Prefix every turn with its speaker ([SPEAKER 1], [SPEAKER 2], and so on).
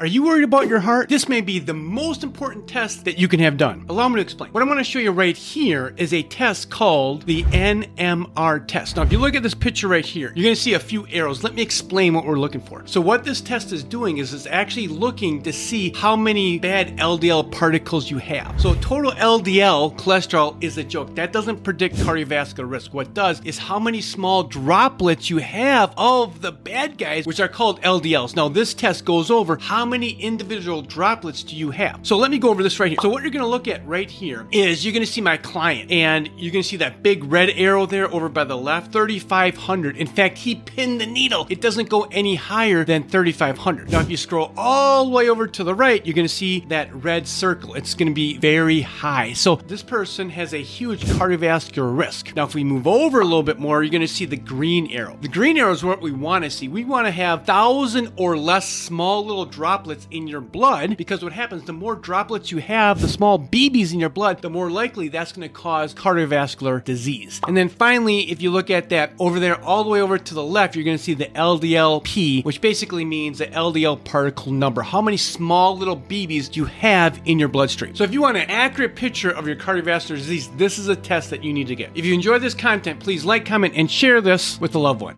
[SPEAKER 1] Are you worried about your heart? This may be the most important test that you can have done. Allow me to explain. What I'm going to show you right here is a test called the NMR test. Now, if you look at this picture right here, you're going to see a few arrows. Let me explain what we're looking for. So, what this test is doing is it's actually looking to see how many bad LDL particles you have. So, total LDL cholesterol is a joke. That doesn't predict cardiovascular risk. What does is how many small droplets you have of the bad guys, which are called LDLs. Now, this test goes over how many individual droplets do you have? So let me go over this right here. So what you're going to look at right here is you're going to see my client and you're going to see that big red arrow there over by the left, 3,500. In fact, he pinned the needle. It doesn't go any higher than 3,500. Now, if you scroll all the way over to the right, you're going to see that red circle. It's going to be very high. So this person has a huge cardiovascular risk. Now, if we move over a little bit more, you're going to see the green arrow. The green arrow is what we want to see. We want to have thousand or less small little droplets in your blood because what happens, the more droplets you have, the small BBs in your blood, the more likely that's going to cause cardiovascular disease. And then finally, if you look at that over there, all the way over to the left, you're going to see the LDLP, which basically means the LDL particle number. How many small little BBs do you have in your bloodstream? So if you want an accurate picture of your cardiovascular disease, this is a test that you need to get. If you enjoy this content, please like, comment, and share this with a loved one.